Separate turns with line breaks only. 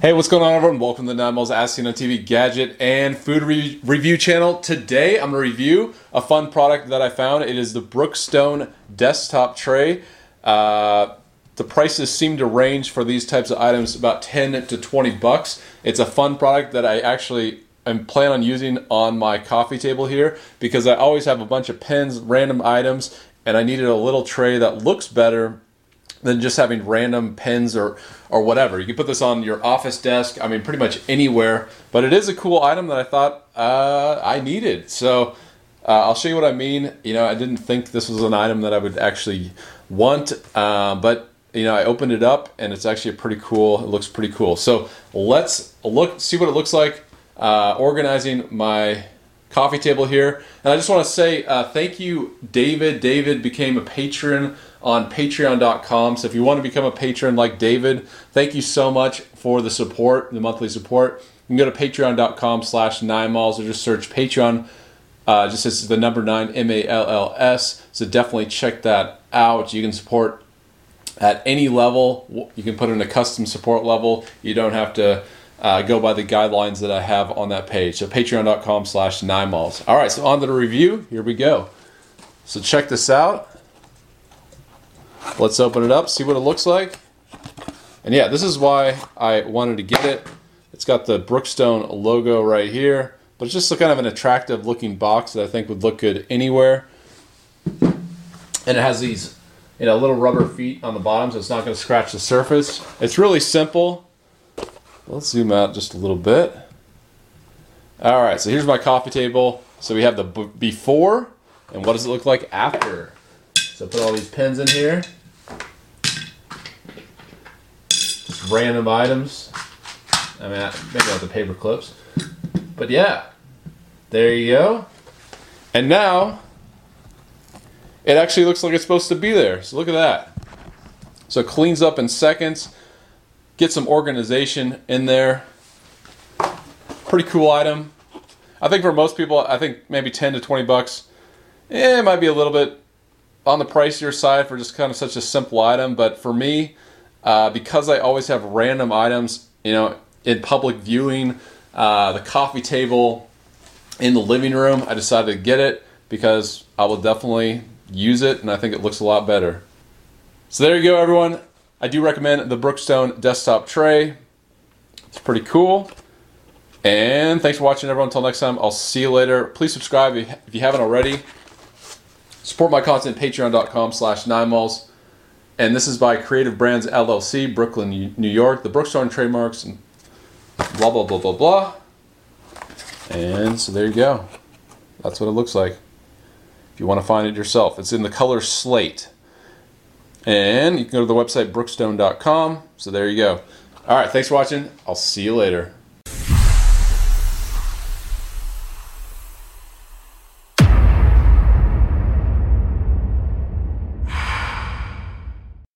Hey, what's going on, everyone? Welcome to the Nine Malls TV gadget and food re- review channel. Today, I'm going to review a fun product that I found. It is the Brookstone desktop tray. Uh, the prices seem to range for these types of items about 10 to 20 bucks. It's a fun product that I actually am plan on using on my coffee table here because I always have a bunch of pens, random items, and I needed a little tray that looks better than just having random pens or or whatever. You can put this on your office desk. I mean, pretty much anywhere. But it is a cool item that I thought uh, I needed. So uh, I'll show you what I mean. You know, I didn't think this was an item that I would actually want, uh, but you know, I opened it up and it's actually a pretty cool. It looks pretty cool. So let's look, see what it looks like. Uh, organizing my coffee table here. And I just want to say uh, thank you, David. David became a patron on patreon.com. So if you want to become a patron like David, thank you so much for the support, the monthly support. You can go to patreon.com slash nine or just search Patreon. Uh, just as the number nine M A L L S. So definitely check that out. You can support at any level. You can put in a custom support level. You don't have to uh, go by the guidelines that I have on that page. So patreon.com slash nine malls. All right, so on to the review. Here we go. So check this out. Let's open it up, see what it looks like. And yeah, this is why I wanted to get it. It's got the Brookstone logo right here, but it's just kind of an attractive looking box that I think would look good anywhere. And it has these you know, little rubber feet on the bottom, so it's not going to scratch the surface. It's really simple. Let's zoom out just a little bit. All right, so here's my coffee table. So we have the b- before, and what does it look like after? So put all these pens in here. Just random items. I mean, maybe not the paper clips. But yeah, there you go. And now, it actually looks like it's supposed to be there. So look at that. So it cleans up in seconds. Get some organization in there. Pretty cool item. I think for most people, I think maybe 10 to 20 bucks. Eh, it might be a little bit on the pricier side for just kind of such a simple item. But for me, uh, because I always have random items, you know, in public viewing, uh, the coffee table, in the living room, I decided to get it because I will definitely use it and I think it looks a lot better. So there you go, everyone. I do recommend the Brookstone desktop tray. It's pretty cool. And thanks for watching, everyone. Until next time, I'll see you later. Please subscribe if you haven't already. Support my content patreon.com slash nine malls. And this is by Creative Brands LLC, Brooklyn, New York. The Brookstone trademarks and blah, blah, blah, blah, blah. And so there you go. That's what it looks like. If you want to find it yourself, it's in the color slate. And you can go to the website brookstone.com. So there you go. All right, thanks for watching. I'll see you later.